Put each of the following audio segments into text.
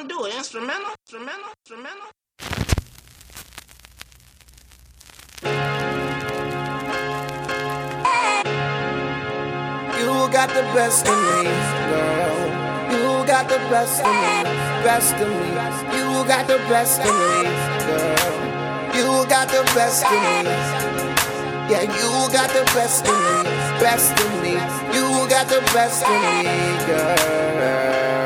gonna do it? Instrumental? Instrumental? Instrumental? You got the best of me, girl. You got the best of me, best of me. You got the best of me, girl. You got the best of me. Yeah, you got the best of me, best of me. You got the best of me, girl.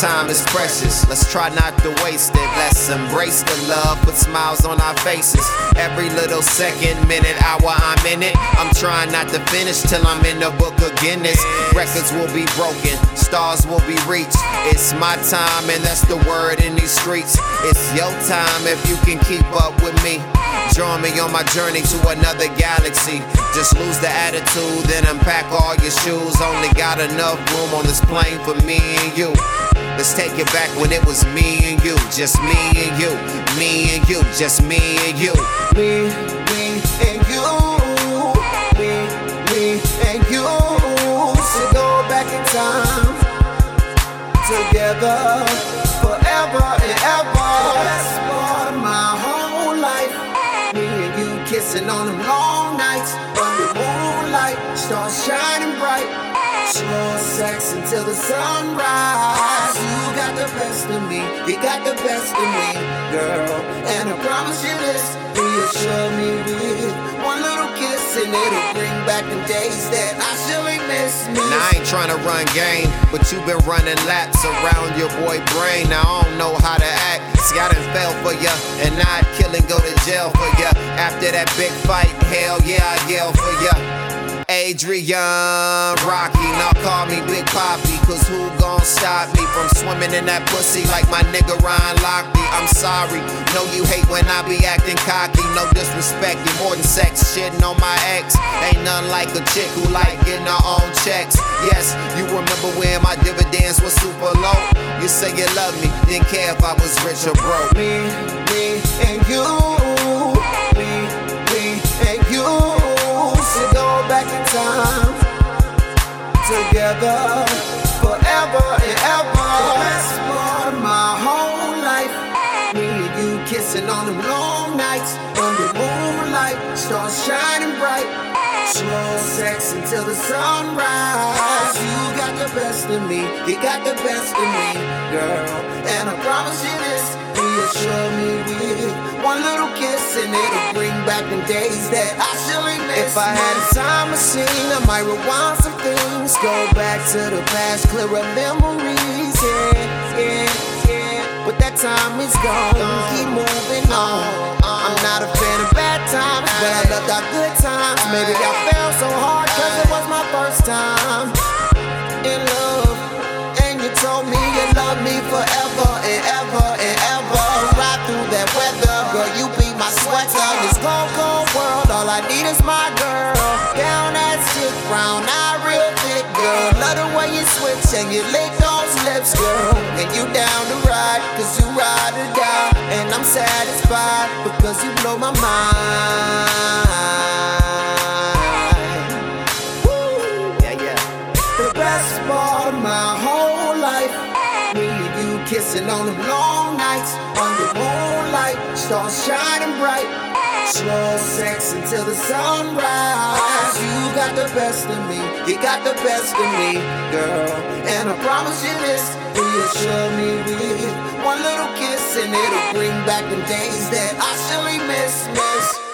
Time is precious, let's try not to waste it. Let's embrace the love, put smiles on our faces. Every little second, minute, hour I'm in it. I'm trying not to finish till I'm in the book of Guinness. Records will be broken, stars will be reached. It's my time, and that's the word in these streets. It's your time if you can keep up with me. Join me on my journey to another galaxy. Just lose the attitude, then unpack all your shoes. Only got enough room on this plane for me and you. Let's take it back when it was me and you, just me and you, me and you, just me and you. Me, Together, forever and ever. Best part of my whole life. Me and you kissing on them long nights. Under moonlight, stars shining bright. Slow sex until the sunrise. You got the best of me. You got the best of me, girl. And I promise you this. Reassure me with one little kiss, and it'll bring back the days that miss. I ain't tryna run game, but you been running laps around your boy brain. Now I don't know how to act. See, I done fell for ya, and I'd kill and go to jail for ya. After that big fight, hell yeah, I yell for ya. Adrian Rocky, now call me Big Poppy, cause who gon' stop me from swimming in that pussy like my nigga Ryan Lochte? I'm sorry, know you hate when I be acting cocky, no disrespect, you more than sex, shitting on my ex. Ain't nothing like a chick who like getting her own say you love me, didn't care if I was rich or broke. me, me, and you. Me, me, and you. So go back in time. Together, forever and ever. The best part of my whole life. Me and you kissing on them long nights. Under moonlight, stars shining bright. Slow sex until the sunrise. The best of me. You got the best of me, girl. And I promise you this. Reassure me with one little kiss, and it'll bring back the days that I surely miss. If I had a time machine, I might rewind some things. Go back to the past, clear up memories. Yeah, yeah, yeah. But that time is gone. Keep moving on. I'm not a fan of bad times, but I love our good times. Maybe I fell sweater. This cold, cold world, all I need is my girl. Down that shit, brown eye, real thick, girl. Love the way you switch and you lick those lips, girl. And you down to ride, cause you ride or die. And I'm satisfied because you blow my mind. Woo! Yeah, yeah. The best part of my whole life. Me and you kissing on them long nights. Stars shining bright. Slow sex until the sunrise. You got the best of me. You got the best of me, girl. And I promise you this. Reassure me with one little kiss, and it'll bring back the days that I surely miss, miss.